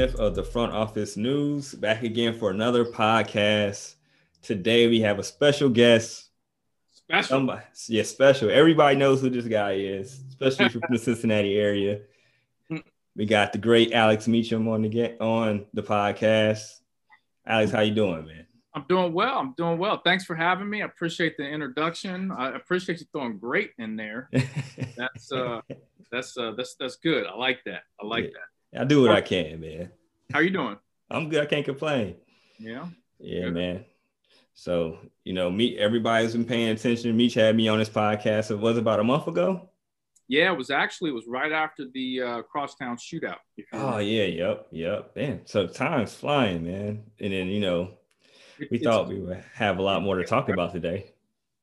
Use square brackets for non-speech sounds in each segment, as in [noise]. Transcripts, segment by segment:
Smith of the Front Office News, back again for another podcast. Today we have a special guest. Special. Somebody, yeah, special. Everybody knows who this guy is, especially from the [laughs] Cincinnati area. We got the great Alex Meacham on the get on the podcast. Alex, how you doing, man? I'm doing well. I'm doing well. Thanks for having me. I appreciate the introduction. I appreciate you throwing great in there. [laughs] That's uh that's uh that's that's good. I like that. I like Yeah. that. I do what I can, man. How you doing? I'm good. I can't complain. Yeah. Yeah, Good. man. So, you know, me, everybody's been paying attention. Meech had me on this podcast. It was about a month ago. Yeah, it was actually it was right after the uh crosstown shootout. Oh yeah, yep, yep. Man, so time's flying, man. And then you know, we it's- thought we would have a lot more to talk about today.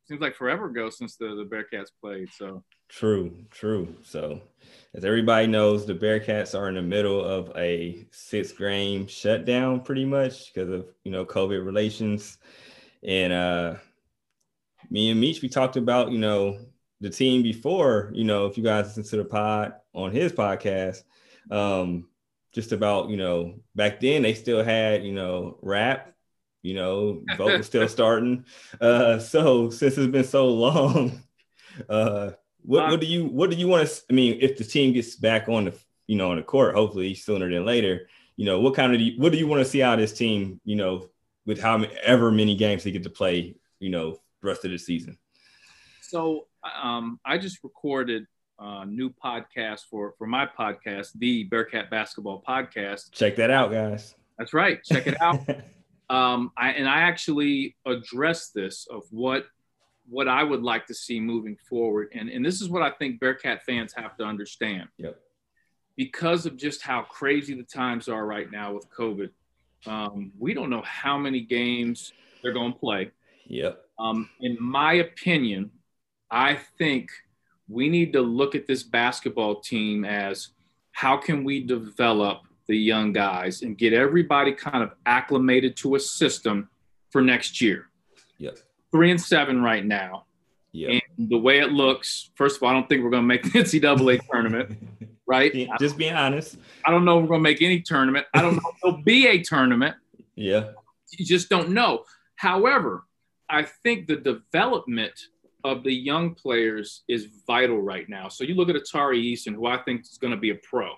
seems like forever ago since the, the Bearcats played. So True, true. So, as everybody knows, the Bearcats are in the middle of a sixth game shutdown, pretty much because of you know COVID relations. And uh, me and Meech, we talked about you know the team before. You know, if you guys listen to the pod on his podcast, um, just about you know back then they still had you know rap. You know, Vogt was still [laughs] starting. Uh, so since it's been so long, [laughs] uh, what, what do you what do you want to? I mean, if the team gets back on the you know on the court, hopefully sooner than later, you know, what kind of what do you want to see out of this team? You know, with however many, games they get to play, you know, the rest of the season. so um I just recorded a new podcast for for my podcast, the Bearcat Basketball Podcast. Check that out, guys. That's right. Check it out. [laughs] um, I, and I actually addressed this of what what I would like to see moving forward, and and this is what I think Bearcat fans have to understand. Yep. Because of just how crazy the times are right now with COVID, um, we don't know how many games they're going to play. yep. Um, in my opinion, I think we need to look at this basketball team as how can we develop the young guys and get everybody kind of acclimated to a system for next year. Yep. Three and seven right now. Yeah. And the way it looks, first of all, I don't think we're going to make the [laughs] NCAA tournament, [laughs] right? Just being honest. I don't know if we're going to make any tournament. I don't know if there'll be a tournament. Yeah. you just don't know. However, I think the development of the young players is vital right now. So you look at Atari Eason, who I think is going to be a pro,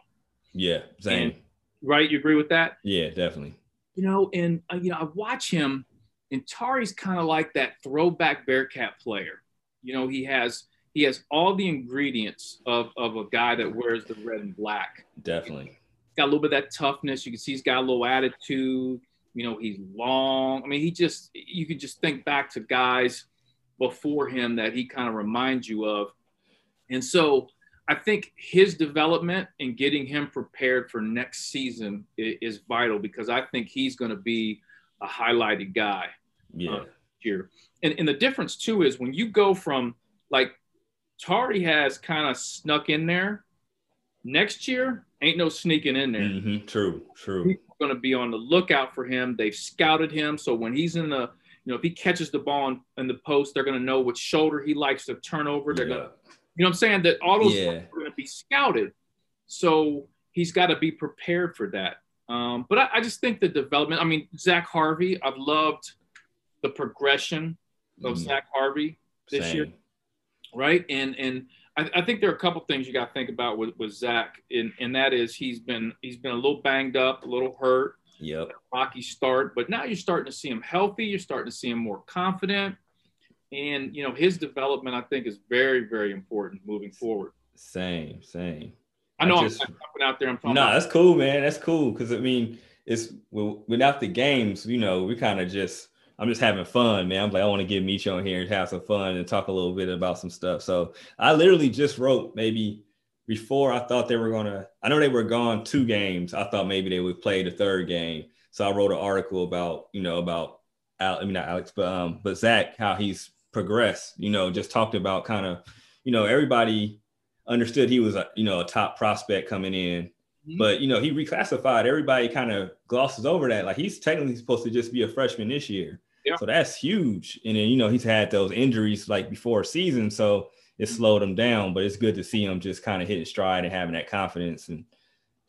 Yeah. Same. right? You agree with that? Yeah, definitely. You know, and uh, you know, I watch him, and Tari's kind of like that throwback Bearcat player. You know, he has he has all the ingredients of of a guy that wears the red and black. Definitely. got a little bit of that toughness. You can see he's got a little attitude. You know, he's long. I mean, he just, you could just think back to guys before him that he kind of reminds you of. And so I think his development and getting him prepared for next season is vital because I think he's going to be a highlighted guy Yeah. here. And, and the difference too is when you go from like Tari has kind of snuck in there. Next year, ain't no sneaking in there. Mhm. True. True. People are going to be on the lookout for him. They've scouted him, so when he's in the, you know, if he catches the ball in, in the post, they're going to know which shoulder he likes to turn over. They're Yeah. going to, you know, what I'm saying that all those Yeah. are going to be scouted. So he's got to be prepared for that. Um, but I, I just think the development. I mean, Zach Harvey. I've loved the progression of Mhm. Zach Harvey this Same. year right? And and I, I think there are a couple things you got to think about with, with Zach, and, and that is he's been he's been a little banged up, a little hurt, Yep. rocky start, but now you're starting to see him healthy. You're starting to see him more confident, and you know his development I think is very very important moving forward. Same. Same. I know I am jumping out there. I'm No, about that's cool, man. That's cool because I mean, it's well, without the games, you know, we kind of just. I'm just having fun, man. I'm like, I want to get Meech on here and have some fun and talk a little bit about some stuff. So I literally just wrote maybe before I thought they were gonna. I know they were gone two games. I thought maybe they would play the third game. So I wrote an article about, you know, about Al, I mean not Alex, but um, but Zach, how he's progressed. You know, just talked about kind of, you know, everybody understood he was a you know a top prospect coming in Mhm. but you know he reclassified everybody kind of glosses over that like he's technically supposed to just be a freshman this year Yeah. so that's huge and then you know he's had those injuries like before season so it slowed him down but it's good to see him just kind of hitting stride and having that confidence and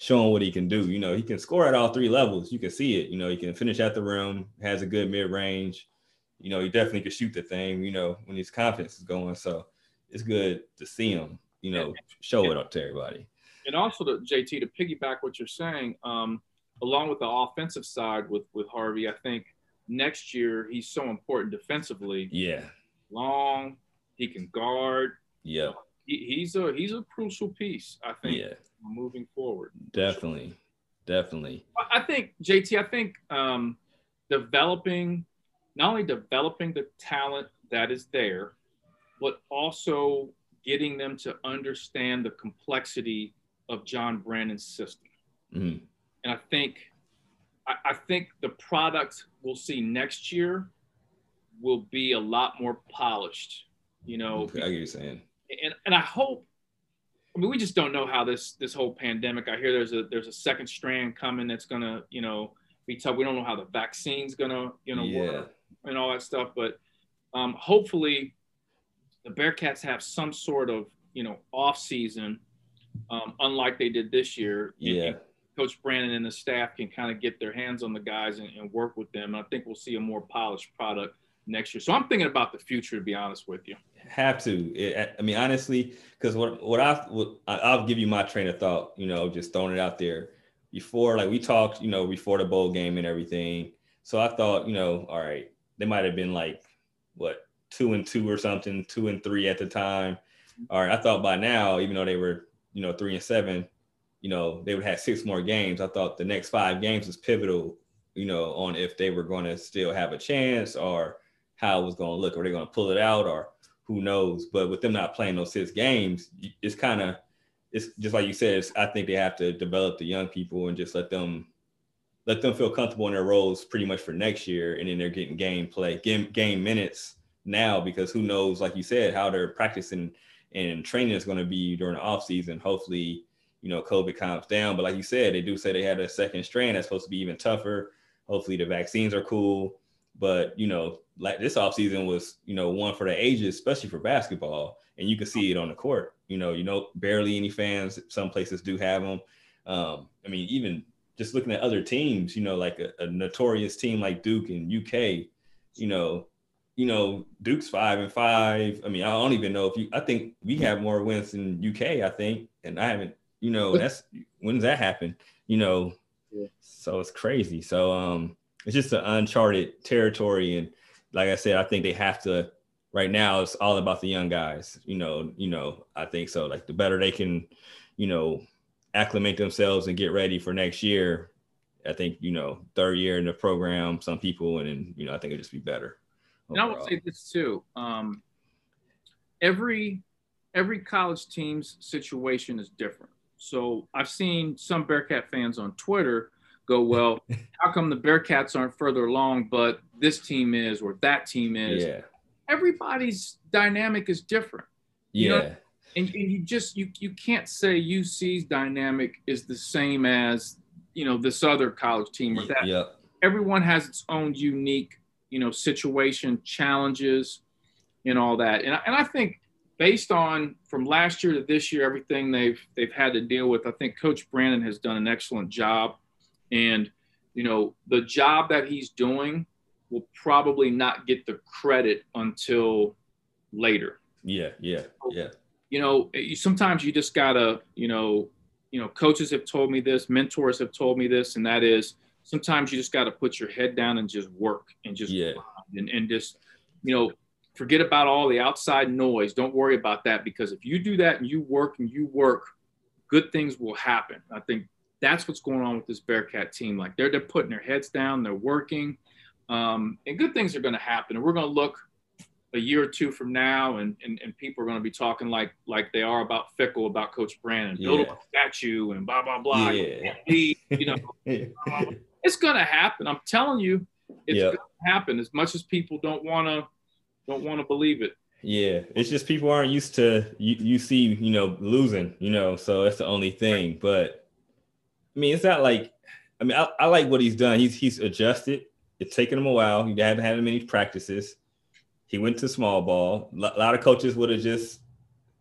showing what he can do. You know, he can score at all three levels. You can see it. You know, he can finish at the rim, has a good mid range. You know, he definitely can shoot the thing. You know, when his confidence is going. So it's good to see him. You know, show it up to everybody. And also, to JT, to piggyback what you're saying, um, along with the offensive side with with Harvey, I think next year he's so important defensively. Yeah, long, he can guard. Yeah, he, he's a he's a crucial piece. I think. Yeah moving forward. Definitely, definitely. I think JT. I think um, developing, not only developing the talent that is there, but also getting them to understand the complexity of John Brannen's system. Mm-hmm. And I think, I, I think the product we'll see next year will be a lot more polished. You know, I get you saying. And, and I hope I mean, we just don't know how this this whole pandemic. I hear there's a there's a second strand coming that's gonna you know be tough. We don't know how the vaccine's gonna you know yeah. work and all that stuff. But um, hopefully, the Bearcats have some sort of you know off season, um, unlike they did this year. Yeah. Coach Brannen and the staff can kind of get their hands on the guys and, and work with them. I think we'll see a more polished product next year. So I'm thinking about the future, to be honest with you. Have to. I mean, honestly, because what what I what, I'll give you my train of thought. You know, just throwing it out there before, like we talked, you know, before the bowl game and everything. So I thought, you know, all right, they might have been like what two and two or something, two and three at the time. All right, I thought by now, even though they were, you know, three and seven, you know, they would have six more games. I thought the next five games was pivotal, you know, on if they were going to still have a chance or how it was going to look. Are they going to pull it out or who knows? But with them not playing those six games, it's kind of it's just like you said. I think they have to develop the young people and just let them let them feel comfortable in their roles pretty much for next year, and then they're getting game play, game game minutes now because who knows, like you said, how they're practicing and training is going to be during the off season. Hopefully, you know, COVID calms down. But like you said, they do say they had a second strain that's supposed to be even tougher. Hopefully, the vaccines are cool. But you know, like this offseason was, you know, one for the ages, especially for basketball. And you can see it on the court. You know, you know, barely any fans. Some places do have them. Um, I mean, even just looking at other teams, you know, like a, a notorious team like Duke and UK, you know, you know, Duke's five and five. I mean, I don't even know if you. I think we have more wins than UK. I think, and I haven't. You know, that's when does that happen? You know, yeah. so it's crazy. So um, it's just an uncharted territory, and like I said, I think they have to. Right now, it's all about the young guys. You know, you know, I think so. Like the better they can, you know, acclimate themselves and get ready for next year. I think you know, third year in the program, some people, and then you know, I think it'll just be better. Overall. And I will say this too. Um, every every college team's situation is different. So I've seen some Bearcat fans on Twitter go, well, [laughs] how come the Bearcats aren't further along, but this team is or that team is? Yeah. Everybody's dynamic is different. Yeah. You know? and, and you just you you can't say UC's dynamic is the same as you know this other college team or that. Yeah. Everyone has its own unique you know situation, challenges, and all that. And and I think based on from last year to this year, everything they've they've had to deal with, I think Coach Brannen has done an excellent job. And, you know, the job that he's doing will probably not get the credit until later. Yeah, yeah, yeah. You know, sometimes you just gotta, you know, you know, coaches have told me this, mentors have told me this, and that is sometimes you just got to put your head down and just work and just yeah. and, and just, you know, forget about all the outside noise. Don't worry about that because if you do that and you work and you work, good things will happen. I think that's what's going on with this Bearcat team. Like they're they're putting their heads down, they're working, um, and good things are going to happen. And we're going to look a year or two from now, and and, and people are going to be talking like like they are about Fickle, about Coach Brannen, yeah. build a statue, and blah blah blah. Yeah. you know, [laughs] it's going to happen. I'm telling you, it's yep. going to happen. As much as people don't want to don't want to believe it. Yeah, it's just people aren't used to you, you see, you know, losing, you know, so that's the only thing. But I mean, it's not like I mean, I, I like what he's done. He's he's adjusted. It's taken him a while. He haven't had many practices. He went to small ball. A lot of coaches would have just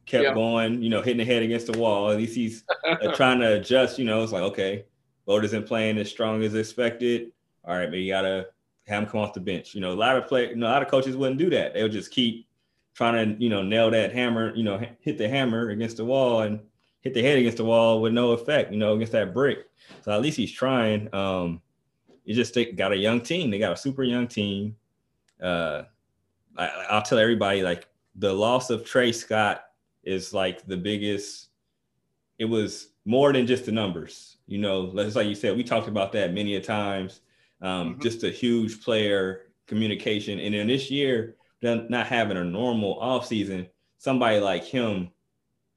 kept Yeah. going, you know, hitting the head against the wall. At least he's uh, [laughs] trying to adjust. You know, it's like okay, Vogt isn't playing as strong as expected. All right, but you gotta have him come off the bench. You know, a lot of play, you know, a lot of coaches wouldn't do that. They would just keep trying to, you know, nail that hammer, you know, hit the hammer against the wall and hit the head against the wall with no effect, you know, against that brick. So at least he's trying. Um, you just think got a young team. They got a super young team. Uh, I, I'll tell everybody like the loss of Trey Scott is like the biggest. It was more than just the numbers, you know. Just like you said, we talked about that many a times. Um, Mhm. Just a huge player, communication, and then this year, not having a normal offseason, somebody like him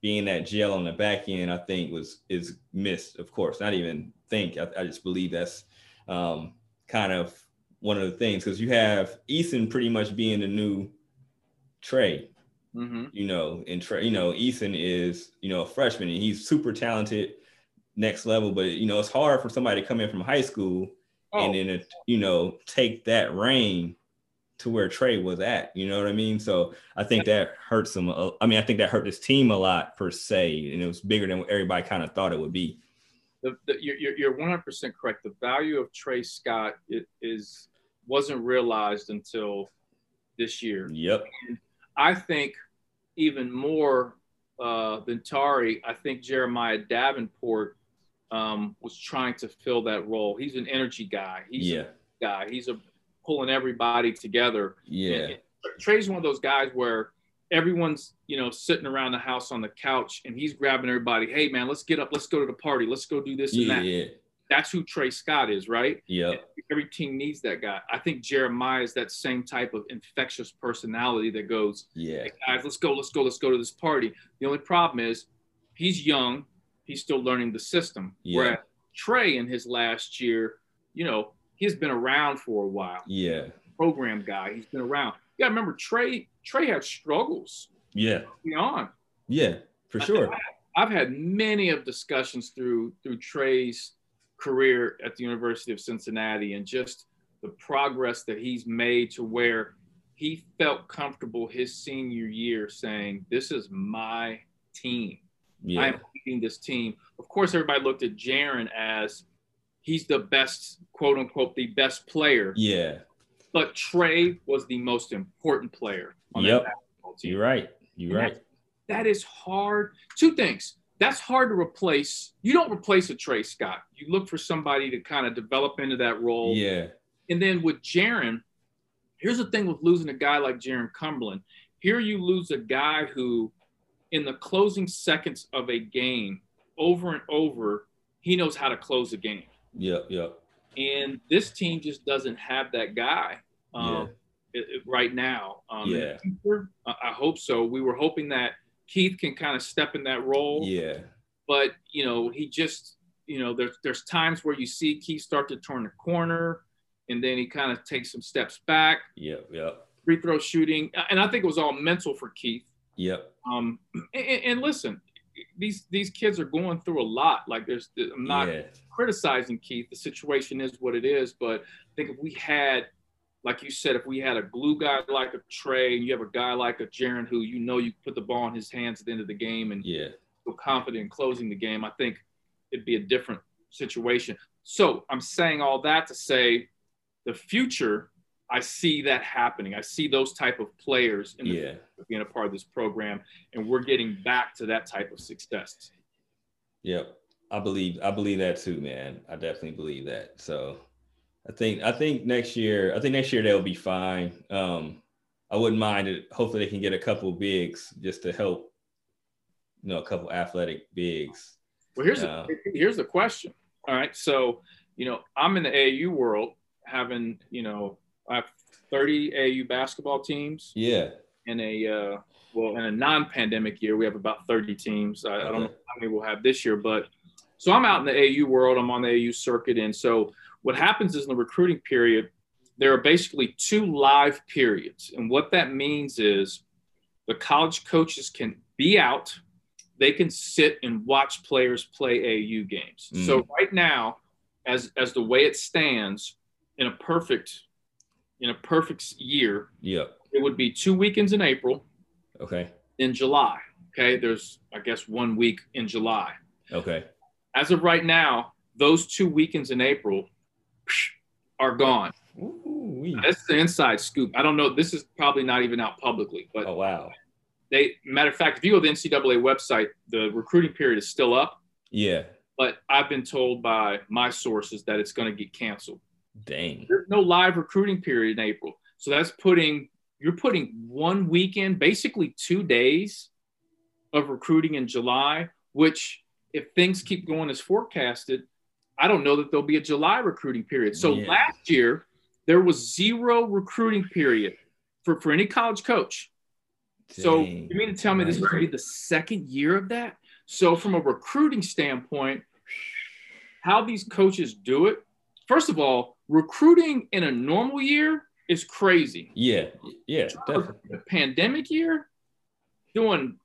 being that gel on the back end, I think was is missed. Of course, not even think. I, I just believe that's um, kind of one of the things because you have Eason pretty much being the new Trey, hmm you know, and Trey, you know, Eason is you know a freshman and he's super talented, next level. But you know, it's hard for somebody to come in from high school Oh, and then you know take that reign to where Trey was at. You know what I mean? So I think that hurts him. I mean, I think that hurt his team a lot per se, and it was bigger than what everybody kind of thought it would be. the, the, you're, you're- you're 100% correct. The value of Trey Scott is wasn't realized until this year. Yep. I think even more uh, than Tari, I think Jeremiah Davenport um, was trying to fill that role. He's an energy guy. He's Yeah. a guy. He's a pulling everybody together. Yeah. And Trey's one of those guys where everyone's you know sitting around the house on the couch and he's grabbing everybody. Hey man, let's get up. Let's go to the party. Let's go do this and that. Yeah. That's who Trey Scott is, right? Yeah. Every team needs that guy. I think Jeremiah is that same type of infectious personality that goes, Yeah. hey guys, let's go, let's go, let's go to this party. The only problem is he's young, he's still learning the system. Yeah. Whereas Trey in his last year, you know, he's been around for a while. Yeah. Program guy, he's been around. Yeah, remember Trey, Trey had struggles Yeah. beyond. Yeah. For sure. I've had many of discussions through through Trey's career at the University of Cincinnati and just the progress that he's made to where he felt comfortable his senior year saying, This is my team. I Yeah. am leading this team. Of course, everybody looked at Jaron as he's the best, quote unquote, the best player. Yeah. But Trey was the most important player on Yep. that basketball team. You're right. You're And right. that is hard. Two things. That's hard to replace. You don't replace a Trey Scott. You look for somebody to kind of develop into that role. Yeah. And then with Jaron, here's the thing with losing a guy like Jaron Cumberland. Here you lose a guy who, in the closing seconds of a game, over and over, he knows how to close a game. Yeah, Yep. And this team just doesn't have that guy um, it- it- right now. Um, Yeah. future, I hope so. We were hoping that Keith can kind of step in that role Yeah. but you know he just you know there's there's times where you see Keith start to turn the corner and then he kind of takes some steps back Yeah, yeah. free throw shooting and I think it was all mental for Keith Yep. um and, and listen these these kids are going through a lot like there's I'm not yeah. criticizing Keith the situation is what it is but I think if we had like you said, if we had a glue guy like a Trey, and you have a guy like a Jaron who you know you put the ball in his hands at the end of the game, and Yeah. feel confident in closing the game, I think it'd be a different situation. So I'm saying all that to say the future, I see that happening. I see those type of players in the Yeah. being a part of this program, and we're getting back to that type of success. Yep. I believe I believe that too, man. I definitely believe that. So I think I think next year, I think next year they'll be fine. Um, I wouldn't mind it. Hopefully they can get a couple bigs just to help, you know, a couple athletic bigs. Well, here's Yeah. the, here's the question. All right, so you know I'm in the AAU world, having you know I have 30 AU basketball teams Yeah. in a uh, well in a non-pandemic year we have about 30 teams. I, I don't know how many we'll have this year, but so I'm out in the AU world. I'm on the AU circuit, and so what happens is in the recruiting period, there are basically two live periods, and what that means is the college coaches can be out they can sit and watch players play AU games. Mm. So right now, as as the way it stands, in a perfect in a perfect year, Yep. it would be two weekends in April, Okay. in July. Okay, there's I guess one week in July. Okay. As of right now, those two weekends in April are gone. Ooh, That's the inside scoop. I don't know. This is probably not even out publicly, but oh wow. They matter of fact, if you go to the NCAA website, the recruiting period is still up. Yeah. But I've been told by my sources that it's going to get canceled. Dang. No live recruiting period in April. So that's putting you're putting one weekend, basically two days of recruiting in July, which if things keep going as forecasted, I don't know that there'll be a July recruiting period. So yeah. last year there was zero recruiting period for, for any college coach. Dang. So you mean to tell me this is going to be the second year of that? So from a recruiting standpoint, how these coaches do it, first of all, recruiting in a normal year is crazy. Yeah, yeah, definitely. Pandemic year, doing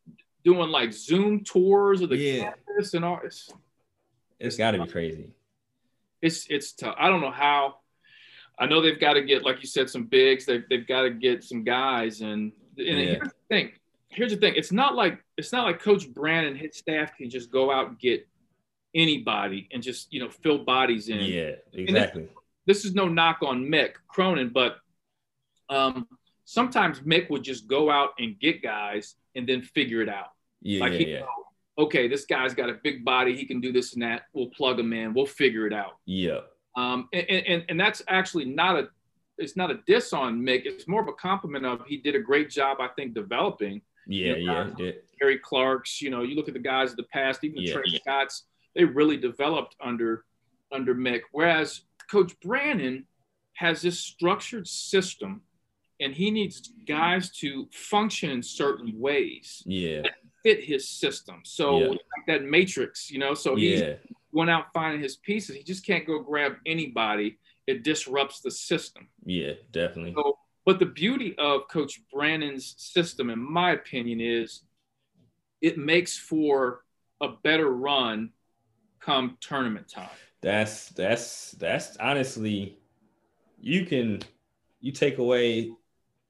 doing like Zoom tours of the yeah. campus and all. It's, it's got to be crazy. It's it's tough. I don't know how. I know they've got to get, like you said, some bigs. They've, they've got to get some guys. And, and yeah. here's the thing. Here's the thing. It's not like it's not like Coach Brannen and his staff can just go out and get anybody and just you know fill bodies in. Yeah, exactly. This, is no knock on Mick Cronin, but um, sometimes Mick would just go out and get guys and then figure it out. Yeah, like yeah, yeah. okay, this guy's got a big body. He can do this and that. We'll plug him in. We'll figure it out. Yeah. Um, and, and, and that's actually not a, it's not a diss on Mick. It's more of a compliment of he did a great job, I think, developing. Yeah, you know, yeah. Gary Clark's, you know, you look at the guys of the past, even yeah, Trey yeah. Scotts, they really developed under under Mick. Whereas Coach Brannen has this structured system and he needs guys to function in certain ways. Yeah. fit his system. So yeah. like that matrix, you know, so he's yeah. going out finding his pieces. He just can't go grab anybody. It disrupts the system. Yeah, definitely. So, but the beauty of Coach Brannen's system, in my opinion, is it makes for a better run come tournament time. That's that's that's honestly you can you take away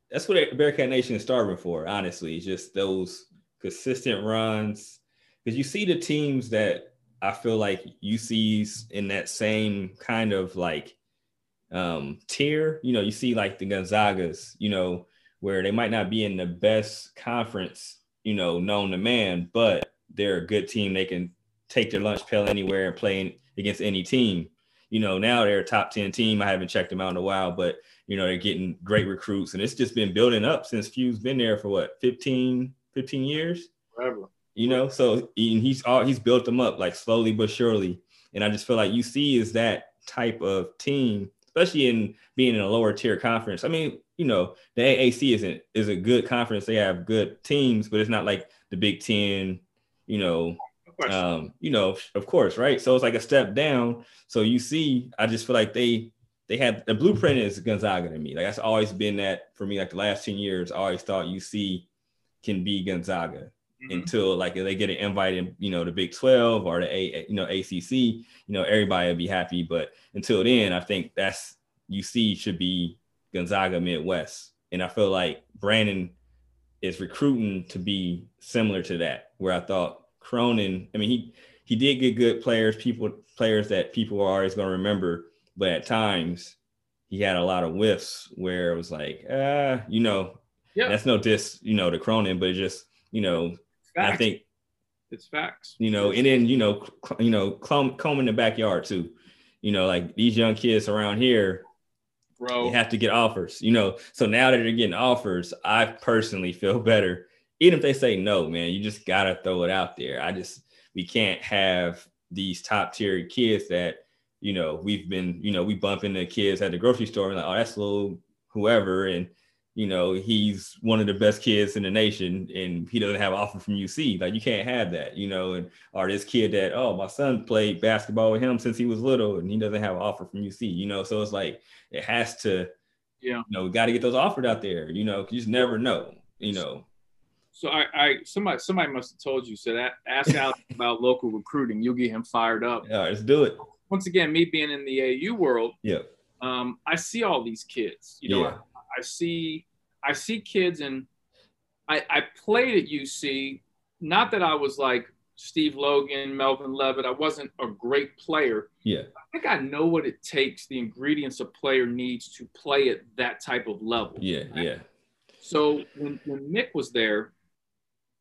that's what Bearcat Nation is starving for, honestly. Just those consistent runs. Because you see the teams that I feel like UC's in that same kind of like um tier. You know, you see like the Gonzagas, you know, where they might not be in the best conference, you know, known to man, but they're a good team. They can take their lunch pail anywhere and play against any team. You know, now they're a top 10 team. I haven't checked them out in a while, but you know, they're getting great recruits and it's just been building up since Few's been there for what, 15, 15 years? Forever. You know, so he's all he's built them up like slowly but surely. And I just feel like UC is that type of team, especially in being in a lower tier conference. I mean, you know, the AAC isn't is a good conference. They have good teams, but it's not like the Big Ten, you know, um, you know, of course, right? So it's like a step down. So you see, I just feel like they they had the blueprint is Gonzaga to me. Like that's always been that for me. Like the last ten years, I always thought UC can be Gonzaga mm-hmm. until like they get an invite in, you know, the Big Twelve or the A, you know, ACC. You know, everybody will be happy. But until then, I think that's UC should be Gonzaga Midwest, and I feel like Brannen is recruiting to be similar to that. Where I thought Cronin, I mean, he he did get good players, people players that people are always going to remember but at times he had a lot of whiffs where it was like, uh, you know, yeah. that's no diss, you know, to Cronin, but just, you know. I think it's facts. You know, and then you know, cl- you know, comb, comb in the backyard too. You know, like these young kids around here, bro, they have to get offers. You know, so now that they're getting offers, I personally feel better. Even if they say no, man, you just gotta throw it out there. I just we can't have these top tier kids that you know, we've been, you know, we bump into kids at the grocery store and like, oh, that's little whoever. And, you know, he's one of the best kids in the nation and he doesn't have an offer from UC. Like you can't have that, you know, and or this kid that, oh, my son played basketball with him since he was little and he doesn't have an offer from UC, you know. So it's like it has to, yeah, you know, we got to get those offered out there, you know, you just never know, you know. So I, I somebody somebody must have told you so that ask Alex [laughs] about local recruiting. You'll get him fired up. Yeah, let's do it once again, me being in the AU world, yeah, um, I see all these kids. You know, yeah. I, I, see I see kids, and I, I played at UC not that I was like Steve Logan, Melvin Levett. I wasn't a great player. Yeah. I think I know what it takes, the ingredients a player needs to play at that type of level. Yeah. Yeah. So when, when Mick was there,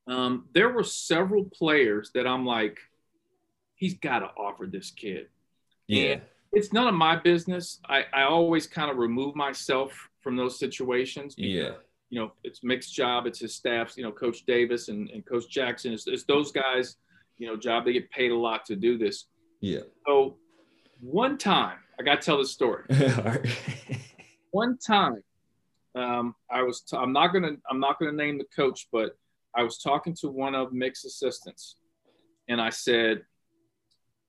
um, there were several players that I'm like, he's got to offer this kid. Yeah. And it's none of my business. I, I always kind of remove myself from those situations. because, Yeah. You know, it's Mick's job, it's his staff's, you know, Coach Davis and, and Coach Jackson. It's, it's those guys, you know, job. They get paid a lot to do this. Yeah. So one time, I got to tell this story. [laughs] One time um, i was t- i'm not gonna i'm not gonna name the coach but i was talking to one of mick's assistants and i said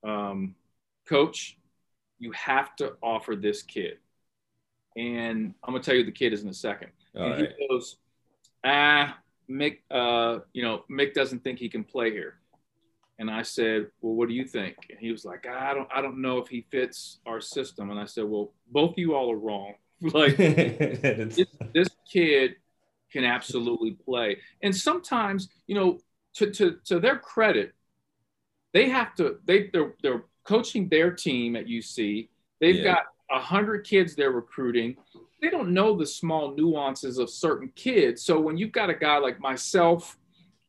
um, coach you have to offer this kid. And i'm gonna tell you the kid is in a second. All and right. he goes ah mick uh, you know mick doesn't think he can play here. And i said well what do you think? And he was like i don't i don't know if he fits our system. And i said well both of you all are wrong. [laughs] Like [laughs] this, this kid can absolutely play. And sometimes, you know, to, to, to their credit, they have to, they, they're, they're coaching their team at UC. They've Yeah. got a hundred kids they're recruiting. They don't know the small nuances of certain kids. So when you've got a guy like myself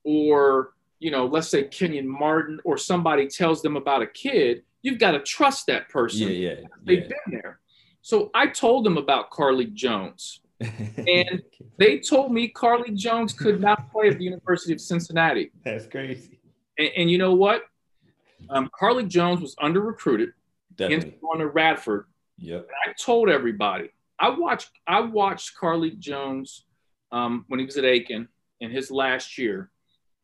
or, you know, let's say Kenyon Martin or somebody tells them about a kid, you've got to trust that person. yeah. Yeah. They've Yeah. been there. So I told them about Carlik Jones. And [laughs] they told me Carlik Jones could not play at the University of Cincinnati. that's crazy. And, and you know what? Um, Carlik Jones was under recruited Definitely. going to Radford. Yep. I told everybody. I watched. I watched Carlik Jones um, when he was at Aiken in his last year,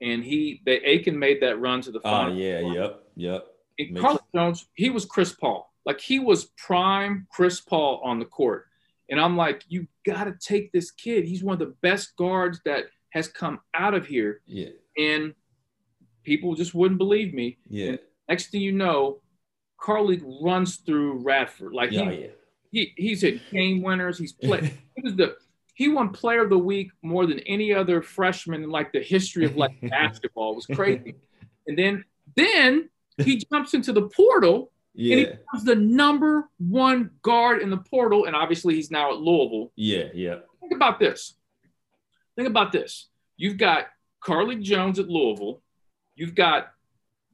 and he the Aiken made that run to the Oh final. yeah. Yep. Yep. And Makes- Carlik Jones, he was Chris Paul. Like he was prime Chris Paul on the court. And I'm like, you got to take this kid. He's one of the best guards that has come out of here. Yeah. And people just wouldn't believe me. Yeah. Next thing you know, Carlik runs through Radford. Like Yeah. he, oh, Yeah. he he's hit game winners. He's played. [laughs] he was the he won player of the week more than any other freshman in like the history of like [laughs] basketball. It was crazy. And then then he jumps into the portal and he Yeah. becomes the number one guard in the portal. And obviously he's now at Louisville. Yeah. Yeah. Think about this. Think about this. You've got Carlik Jones at Louisville. You've got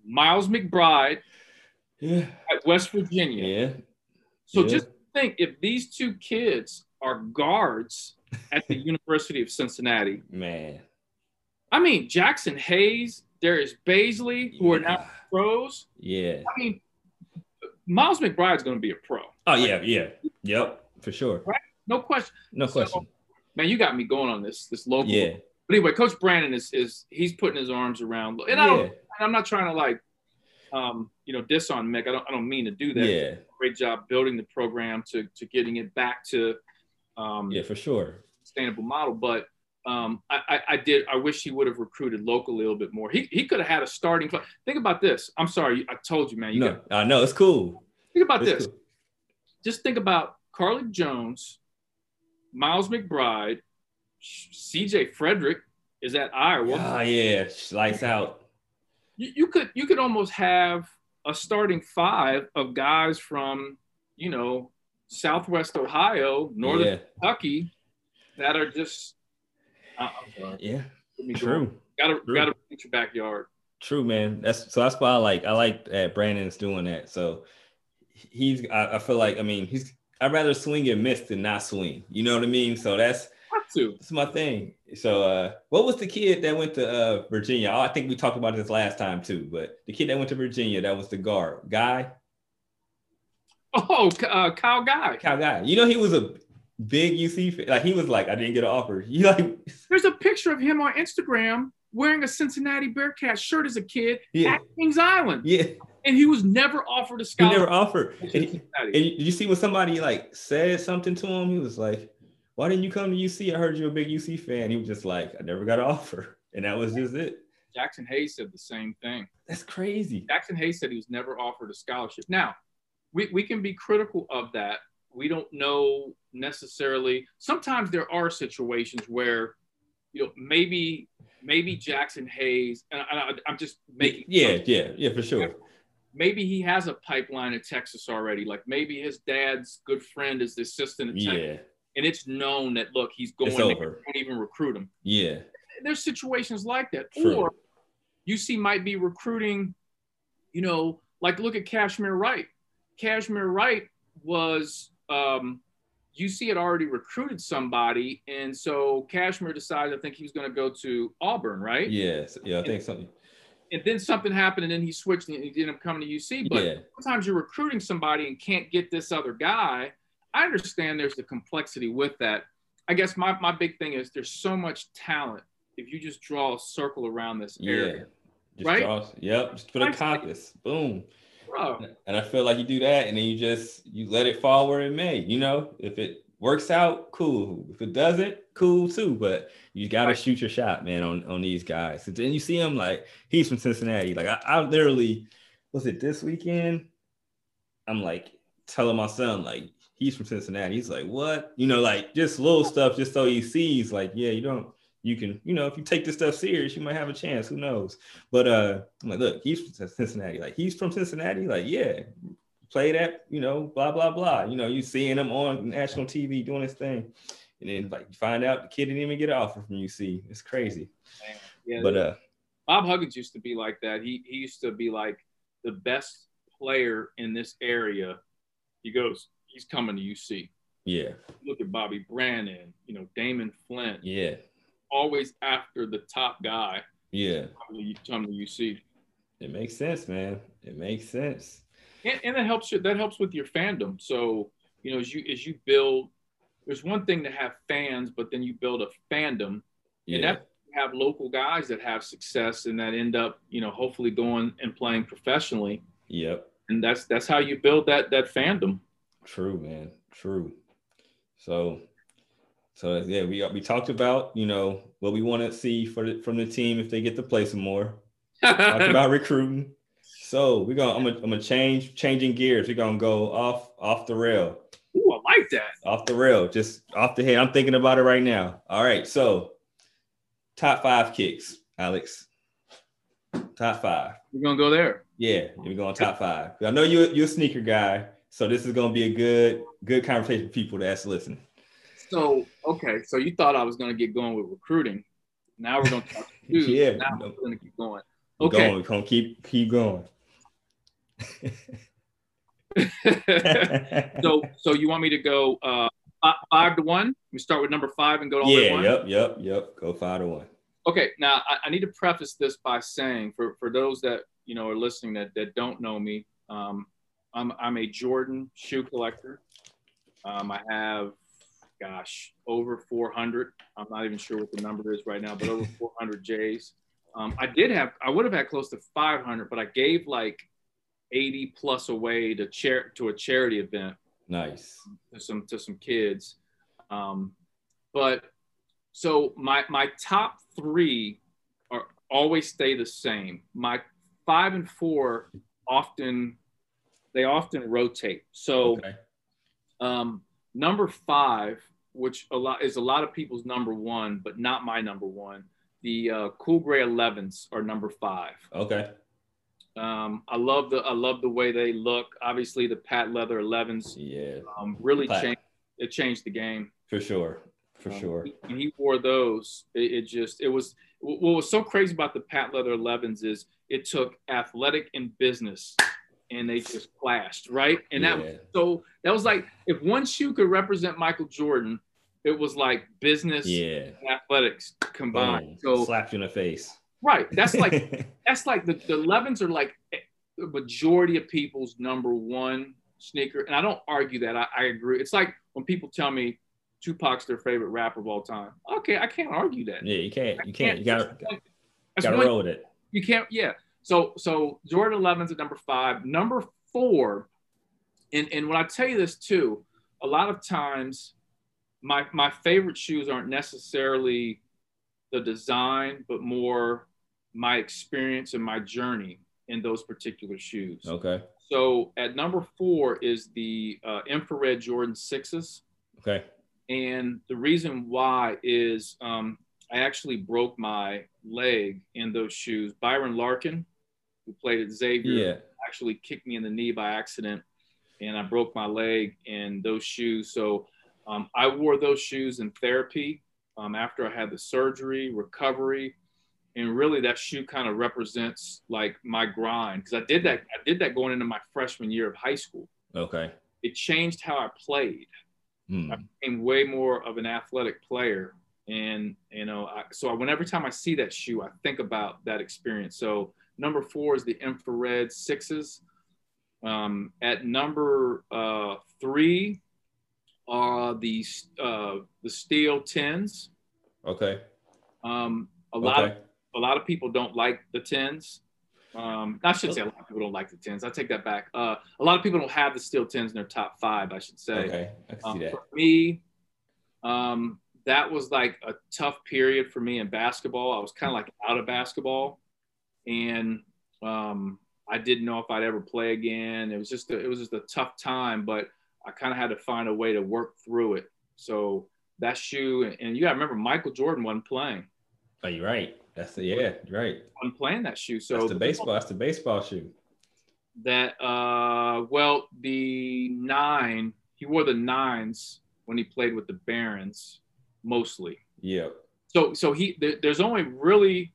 Miles McBride Yeah. at West Virginia. Yeah. So Yeah. just think if these two kids are guards at the [laughs] University of Cincinnati, Man. I mean Jaxson Hayes, Darius Bazley, who are now pros. Yeah. I mean, Miles McBride's going to be a pro, Oh yeah. Yeah. Yep. For sure. Right? no question. No So- question. Man, you got me going on this this local. Yeah. But anyway, Coach Brannen is is he's putting his arms around, and I don't, Yeah. and I'm not trying to like, um, you know, diss on Mick. I don't I don't mean to do that. Yeah. Great job building the program to to getting it back to, um, Yeah. For sure. sustainable model. But um, I, I, I did. I wish he would have recruited locally a little bit more. He, he could have had a starting. Think about this. I'm sorry. I told you, man. You No. got, I know it's cool. think about It's this. cool. Just think about Carlik Jones, Miles McBride, C.J. Frederick is at Iowa. Oh yeah. Lights out. You, you could you could almost have a starting five of guys from you know Southwest Ohio, Northern Yeah. Kentucky, that are just. Uh. Yeah. Let me go. True. Gotta True. gotta paint your backyard. True, man. That's so that's why I like I like that Brannen's doing that. So he's I, I feel like I mean he's I'd rather swing and miss than not swing. You know what I mean? So that's to. that's my thing. So uh what was the kid that went to uh Virginia? Oh, I think we talked about this last time too, but the kid that went to Virginia that was the guard guy, Oh, uh, Kyle Guy. Kyle guy. You know he was a big UC fan. like he was like I didn't get an offer. [laughs] He like There's a picture of him on Instagram wearing a Cincinnati Bearcat shirt as a kid Yeah. at Kings Island, yeah, and he was never offered a he scholarship. never offered. And he- And did you see when somebody like said something to him? He was like, "Why didn't you come to UC? I heard you're a big UC fan." He was just like, "I never got an [laughs] offer," and that was just it. Jaxson Hayes said the same thing. That's crazy. Jaxson Hayes said he was never offered a scholarship. Now, we, we can be critical of that. We don't know necessarily. Sometimes there are situations where, you know, maybe maybe Jaxson Hayes, and I, am just making. Yeah, yeah, yeah, for sure. Maybe he has a pipeline in Texas already. Like maybe his dad's good friend is the assistant yeah. Texas, and it's known that look, he's going. Over. Don't even recruit him. Yeah. There's situations like that, True. or UC might be recruiting. You know, like look at Cashmere Wright. Cashmere Wright was um, UC had already recruited somebody, and so Cashmere decided I think he was going to go to Auburn, right? Yes, yeah, I think something. And then something happened, and then he switched, and he ended up coming to UC. But Yeah. sometimes you're recruiting somebody and can't get this other guy. I understand there's the complexity with that. I guess my, my big thing is there's so much talent if you just draw a circle around this Yeah. area. Just Right? draw, yep, just put a compass. Boom. Bro, And I feel like you do that and then you just you let it fall where it may. You know, if it works out, cool. If it doesn't, cool too. But you gotta Right. shoot your shot, man, on, on these guys. And then you see him like he's from Cincinnati. Like I, I literally was it this weekend? I'm like telling my son, like, he's from Cincinnati. He's like, what? You know, like just little stuff, just so he sees, like, yeah, you don't you can, you know, if you take this stuff serious, you might have a chance. Who knows? But uh, I'm like, look, he's from Cincinnati. Like, he's from Cincinnati. Like, yeah, play that, you know, blah blah blah. You know, you seeing him on national TV doing his thing, and then like you find out the kid didn't even get an offer from UC. It's crazy. yeah, But uh, Bob Huggins used to be like that. He he used to be like the best player in this area. He goes, he's coming to UC. yeah, Look at Bobby Brannen, you know, Damon Flint, yeah, always after the top guy. yeah. You come to UC, It makes sense, man. It makes sense. and, and that helps you. That helps with your fandom. So you know, as you as you build, there's one thing to have fans, but then you build a fandom, and Yeah, that you have local guys that have success and that end up, you know, hopefully going and playing professionally. yep. and that's that's how you build that that fandom. True, man. True. So, so yeah, we we talked about you know what we want to see for the, from the team if they get to play some more. Talked [laughs] about recruiting. So we're gonna I'm gonna, I'm gonna change changing gears. We're gonna go off off the rail, Ooh, I like that. off the rail, just off the head. I'm thinking about it right now. All right, so top five kicks, Alex. Top five. We're gonna go there. Yeah, we're going top five. I know you're you're a sneaker guy, so this is gonna be a good good conversation for people that's listening. So okay, so you thought I was gonna get going with recruiting. Now we're gonna talk [laughs] shoes. Yeah. Now we're gonna keep going. Okay. going, we're gonna keep keep going. [laughs] so so you want me to go uh fi- five to one? We start with number five and go all the way to yeah, one. yep, yep, yep. Go five to one. Okay, now I, I need to preface this by saying for, for those that you know are listening that, that don't know me, um, I'm I'm a Jordan shoe collector. Um, I have, gosh, over 400. I'm not even sure what the number is right now, but over [laughs] 400 J's. Um, I did have, I would have had close to 500, but I gave like 80 plus away to chair to a charity event Nice. to some to some kids. Um, but so my my top three are always stay the same. My five and four often they often rotate. So Okay. um, number five, which a lot is a lot of people's number one, but not my number one. The uh, Cool Gray 11s are number five. Okay. Um, I love the I love the way they look. Obviously, the Pat Leather 11s Yeah, um, really Plat- changed. It changed the game. for sure. For Um, sure. he- When he wore those, it, it just it was what was so crazy about the Pat Leather 11s is it took athletic and business, and they just clashed right. And that Yeah. so that was like if one shoe could represent Michael Jordan, it was like business Yeah. and athletics combined. Boom. So Slapped you in the face. right, that's like [laughs] that's like the, the 11s are like eh, the majority of people's number one sneaker. And I don't argue that. I, I agree. It's like when people tell me Tupac's their favorite rapper of all time. Okay, I can't argue that. yeah, you can't. You can't. You gotta gotta roll with it. You can't, yeah. So so Jordan 11's at number five. Number four, and, and when I tell you this too, a lot of times my my favorite shoes aren't necessarily the design, but more my experience and my journey in those particular shoes. Okay. So at number four is the uh, infrared Jordan sixes. Okay. And the reason why is um, I actually broke my leg in those shoes. Byron Larkin, who played at Xavier, Yeah. actually kicked me in the knee by accident, and I broke my leg in those shoes. So um, I wore those shoes in therapy um, after I had the surgery, recovery, and really that shoe kind of represents like my grind because I did that. I did that going into my freshman year of high school. Okay. It changed how I played. Hmm. I became way more of an athletic player. And, you know, I, so when every time I see that shoe, I think about that experience. So number four is the infrared sixes. Um, at number uh, three are the, uh, the steel tens. Okay. Um, a lot of a lot of people don't like the tens. Um, I should say a lot of people don't like the tens. I take that back. Uh, a lot of people don't have the steel tens in their top five. I should say. Okay. I can Um, see that. for me, um, that was like a tough period for me in basketball. I was kind of like out of basketball, and um, I didn't know if I'd ever play again. It was just a, it was just a tough time, but I kind of had to find a way to work through it. So that shoe, and you got to remember, Michael Jordan wasn't playing. Oh, you're right. That's the yeah. Right. wasn't playing that shoe. So That's the baseball. That's the baseball shoe. that uh well the nine he wore the nines when he played with the barons mostly Yeah. so so he there, there's only really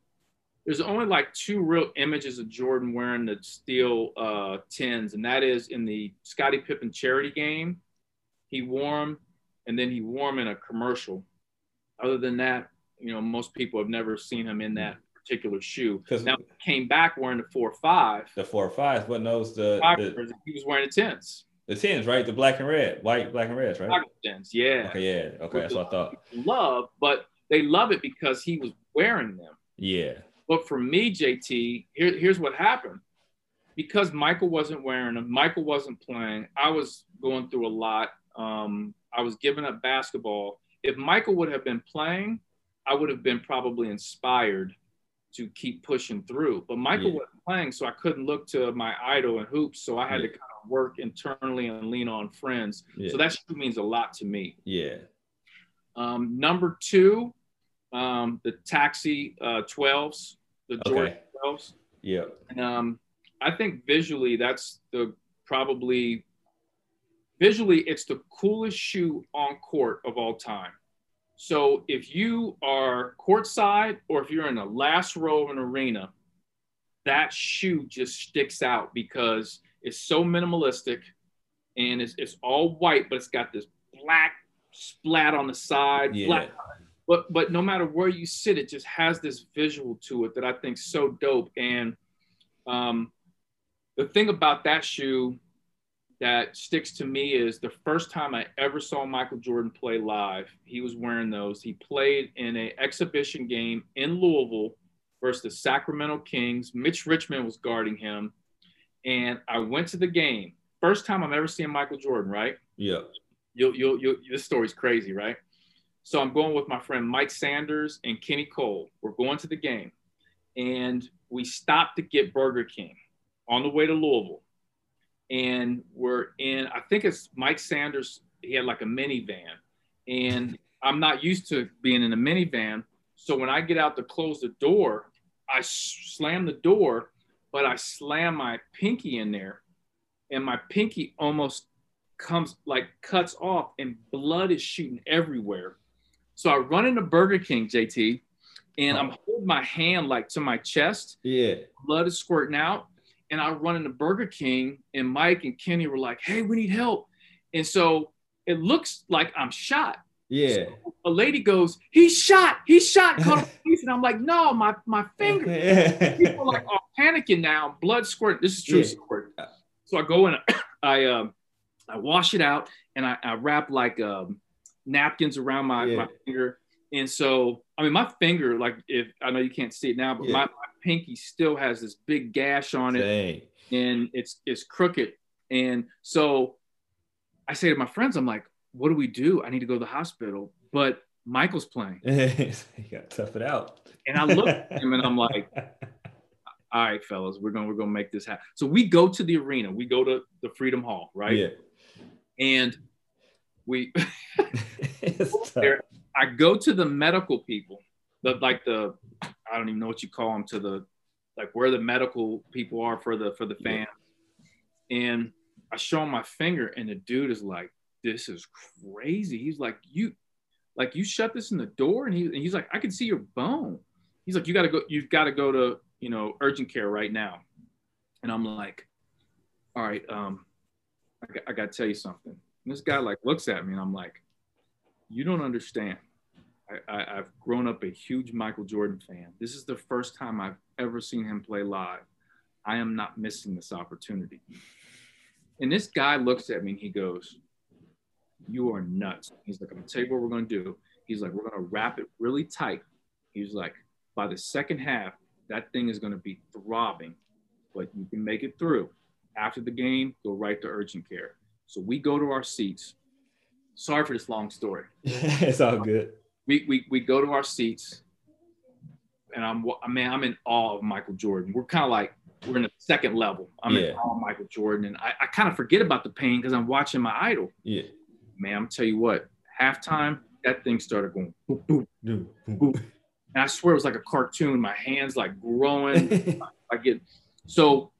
there's only like two real images of jordan wearing the steel uh tins and that is in the scottie pippen charity game he wore them and then he wore them in a commercial other than that you know most people have never seen him in that particular shoe. Because now he came back wearing the four five The four or five. What knows the the, he was wearing the tens. The tens, right? The black and red, white, black and reds, right? Tens, yeah. Okay. Yeah. Okay. That's what I thought. Love, but they love it because he was wearing them. Yeah. But for me, JT, here, here's what happened. Because Michael wasn't wearing them, Michael wasn't playing. I was going through a lot. Um, I was giving up basketball. If Michael would have been playing, I would have been probably inspired to keep pushing through. But Michael Yeah. wasn't playing, so I couldn't look to my idol and hoops. So I had Yeah. to kind of work internally and lean on friends. Yeah. So that shoe means a lot to me. Yeah. Um, number two, um, the Taxi uh, 12s, the Jordan Okay. 12s. Yeah. And um, I think visually, that's the probably visually, it's the coolest shoe on court of all time. So if you are courtside or if you're in the last row of an arena, that shoe just sticks out because it's so minimalistic and it's, it's all white, but it's got this black splat on the side, Yeah. black but but no matter where you sit, it just has this visual to it that I think so dope. And um, the thing about that shoe that sticks to me is the first time I ever saw Michael Jordan play live, he was wearing those. He played in an exhibition game in Louisville versus the Sacramento Kings. Mitch Richmond was guarding him, and I went to the game. First time I've ever seen Michael Jordan, right? Yeah. you'll, you'll, you'll, this story's crazy, right? So I'm going with my friend Mike Sanders and Kenny Cole. We're going to the game, and we stopped to get Burger King on the way to Louisville. And we're in, I think it's Mike Sanders. He had like a minivan, and I'm not used to being in a minivan. So when I get out to close the door, I slam the door, but I slam my pinky in there, and my pinky almost comes like cuts off and blood is shooting everywhere. So I run into Burger King, JT, and I'm holding my hand like to my chest. Yeah. Blood is squirting out. And I run into Burger King, and Mike and Kenny were like, hey, we need help. And so it looks like I'm shot. Yeah. A lady goes, he's shot, he's shot, call the police. And I'm like, no, my, my finger. [laughs] People are like, oh, panicking now, blood squirt. This is true Yeah. story. So I go in, [coughs] I um, I wash it out, and I, I wrap like um, napkins around my, Yeah. my finger. And so, I mean, my finger, like if I know you can't see it now, but Yeah. my, my pinky still has this big gash on it, Dang. and it's it's crooked. And so, I say to my friends, I'm like, what do we do? I need to go to the hospital, but Michael's playing, [laughs] you got to tough it out. and I look at him and I'm like, [laughs] all right, fellas, we're gonna we're gonna make this happen. So we go to the arena, we go to the Freedom Hall, right? Yeah. And we [laughs] I go to the medical people the like the I don't even know what you call them to the like where the medical people are for the for the fans. Yeah. And I show him my finger, and the dude is like, "This is crazy." He's like, "You, like you shut this in the door," and he and he's like, "I can see your bone." He's like, "You got to go. You've got to go to you know urgent care right now." And I'm like, "All right, um, I got, I got to tell you something." And this guy like looks at me, and I'm like, "You don't understand." I, have grown up a huge Michael Jordan fan. This is the first time I've ever seen him play live. I am not missing this opportunity. And this guy looks at me and he goes, You are nuts. He's like, I'm gonna tell you what we're gonna do. He's like, We're gonna wrap it really tight. He's like, By the second half, that thing is gonna be throbbing, but you can make it through. After the game, go right to urgent care. So we go to our seats. Sorry for this long story. [laughs] it's all good. We, we, we go to our seats, and I'm I mean I'm in awe of Michael Jordan. We're kind of like we're in the second level. I'm yeah. in all Michael Jordan, and I, I kind of forget about the pain because I'm watching my idol. Yeah, man, I'm tell you what, halftime that thing started going boop boop boop, boop. and I swear it was like a cartoon. My hands like growing. [laughs] I get so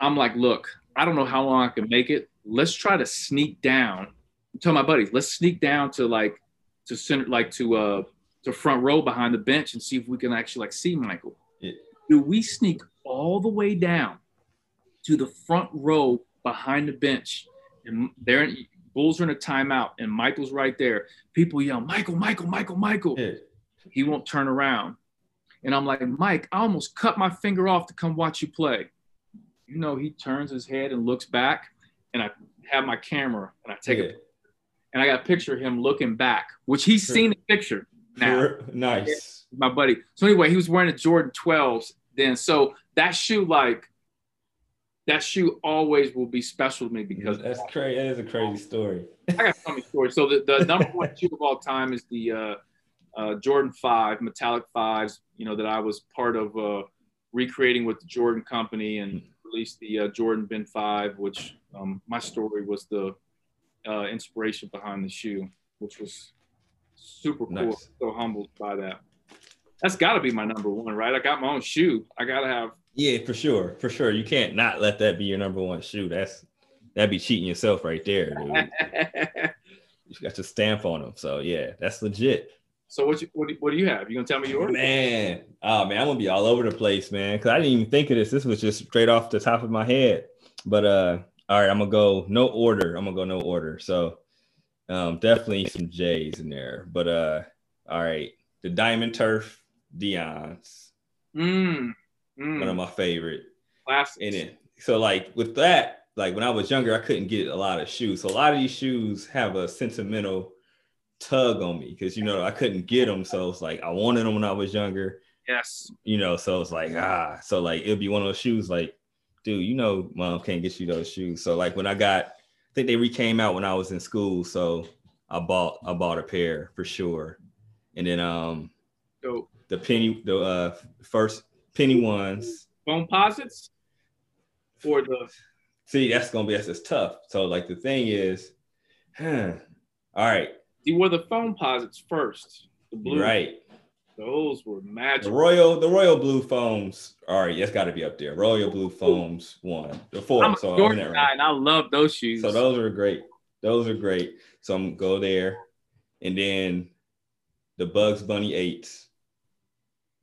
I'm like, look, I don't know how long I can make it. Let's try to sneak down. Tell my buddies, let's sneak down to like to center, like to uh to front row behind the bench and see if we can actually like see Michael. Yeah. Do we sneak all the way down to the front row behind the bench. And there, Bulls are in a timeout, and Michael's right there. People yell, Michael, Michael, Michael, Michael. Yeah. He won't turn around. And I'm like, Mike, I almost cut my finger off to come watch you play. You know, he turns his head and looks back, and I have my camera and I take yeah. it. And I got a picture of him looking back, which he's seen the picture now. Nice. My buddy. So anyway, he was wearing a Jordan 12s then. So that shoe, like that shoe, always will be special to me because that's crazy. That is a crazy story. I got so many stories. So the, the [laughs] number one shoe of all time is the uh, uh, Jordan Five, metallic fives. You know that I was part of uh, recreating with the Jordan Company and released the uh, Jordan Ben Five, which um, my story was the uh, inspiration behind the shoe, which was super cool. Nice. So humbled by that that's got to be my number one, right? I got my own shoe. I got to have. Yeah, for sure, for sure. You can't not let that be your number one shoe. That's that'd be cheating yourself right there, [laughs] you got your stamp on them, so yeah, that's legit. So what you, what do, what do you have? You gonna tell me yours? Man, oh man, I'm gonna be all over the place, man. Cause I didn't even think of this. This was just straight off the top of my head. But uh, all right, I'm gonna go no order. I'm gonna go no order. So um, definitely some J's in there. But uh, all right, the Diamond Turf Deion's. Mm, of my favorite. Classics. In it. So like with that, like when I was younger, I couldn't get a lot of shoes. So a lot of these shoes have a sentimental tug on me because you know I couldn't get them. So it's like I wanted them when I was younger. Yes. You know, so it's like ah, so like it'll be one of those shoes like, dude, you know, mom can't get you those shoes. So like when I got, I think they recame out when I was in school, so I bought I bought a pair for sure, and then um, Dope the penny, the uh, first penny ones. Foamposites for the. See, that's gonna be that's just tough. So like the thing is, huh, all right. See, were the Foamposites first. The blue. Right. Those were magic. The royal, the royal blue foams. All right, that's got to be up there. Royal blue foams one, the four. I'm a so Jordan guy, and I love those shoes. So those are great. Those are great. So I'm go there, and then the Bugs Bunny eights.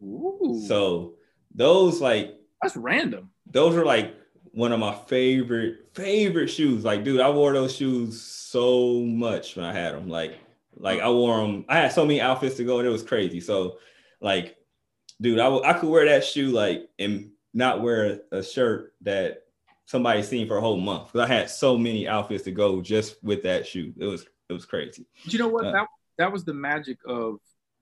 Ooh. So those like that's random. Those are like one of my favorite favorite shoes. Like, dude, I wore those shoes so much when I had them. Like, like I wore them. I had so many outfits to go, and it was crazy. So, like, dude, I, w- I could wear that shoe like and not wear a shirt that somebody seen for a whole month because I had so many outfits to go just with that shoe. It was it was crazy. But you know what? Uh, that that was the magic of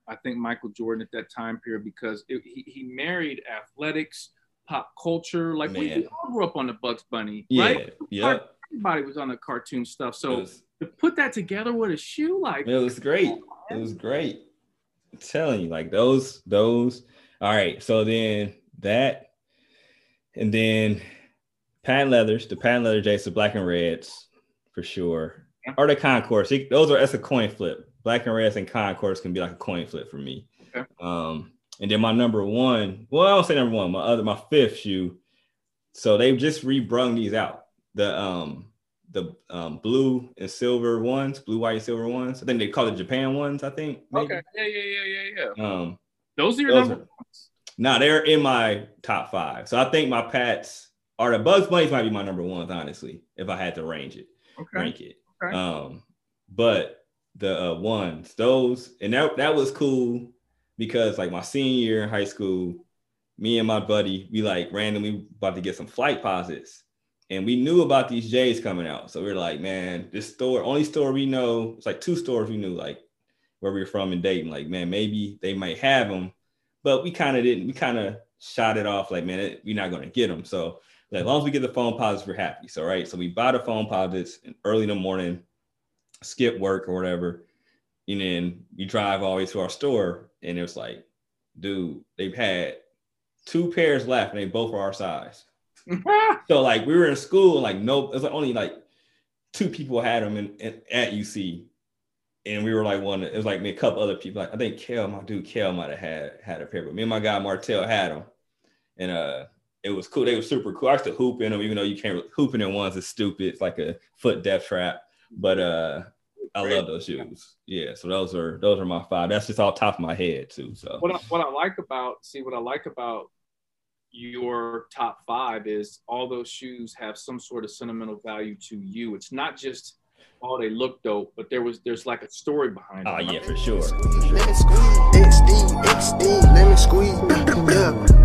I think Michael Jordan at that time period because it, he, he married athletics, pop culture. Like we, we, all grew up on the Bugs Bunny, yeah, right? Yeah. Everybody was on the cartoon stuff. So was, to put that together with a shoe, like it was great. it was great. I'm telling you, like those, those. All right. So then that, and then patent leathers, the patent leather Jason, black and reds for sure. Or the concourse. Those are that's a coin flip black and reds and concourse can be like a coin flip for me. Okay. Um, And then my number one, well, I don't say number one, my other, my fifth shoe. So they've just rebrung these out. The um the um, blue and silver ones, blue, white, silver ones. I think they call it Japan ones. I think. Maybe. Okay. Yeah, yeah, yeah, yeah, yeah. Um, those are your those number are, ones. Nah, they're in my top five. So I think my Pats are the Bugs Bunnies might be my number ones, honestly, if I had to range it, okay. rank it. Okay. Um, but the uh, ones, those, and that that was cool because like my senior year in high school, me and my buddy, we like randomly about to get some Flightposites and we knew about these J's coming out. So we are like, man, this store, only store we know, it's like two stores we knew, like where we were from in Dayton. Like, man, maybe they might have them, but we kind of didn't. We kind of shot it off, like, man, it, we're not gonna get them. So like, as long as we get the Foamposites, we're happy. So right, so we buy the Foamposites early in the morning, skip work or whatever, and then you drive all the way to our store, and it was like, dude, they've had two pairs left, and they both are our size. [laughs] so like we were in school, like no, it was like only like two people had them in, in, at UC, and we were like one. It was like me, a couple other people. Like I think Kel, my dude Kel, might have had had a pair, but me and my guy Martell had them, and uh, it was cool. They were super cool. I used to hoop in them, even though you can't hooping in ones is stupid. It's like a foot death trap, but uh. I love those shoes. Yeah, so those are those are my five. That's just all top of my head too. So what I, what I like about see what I like about your top five is all those shoes have some sort of sentimental value to you. It's not just oh they look dope, but there was there's like a story behind it. Oh yeah, for sure. For sure. Lemon squeeze, XD, XD, lemon squeeze. [laughs] Yeah.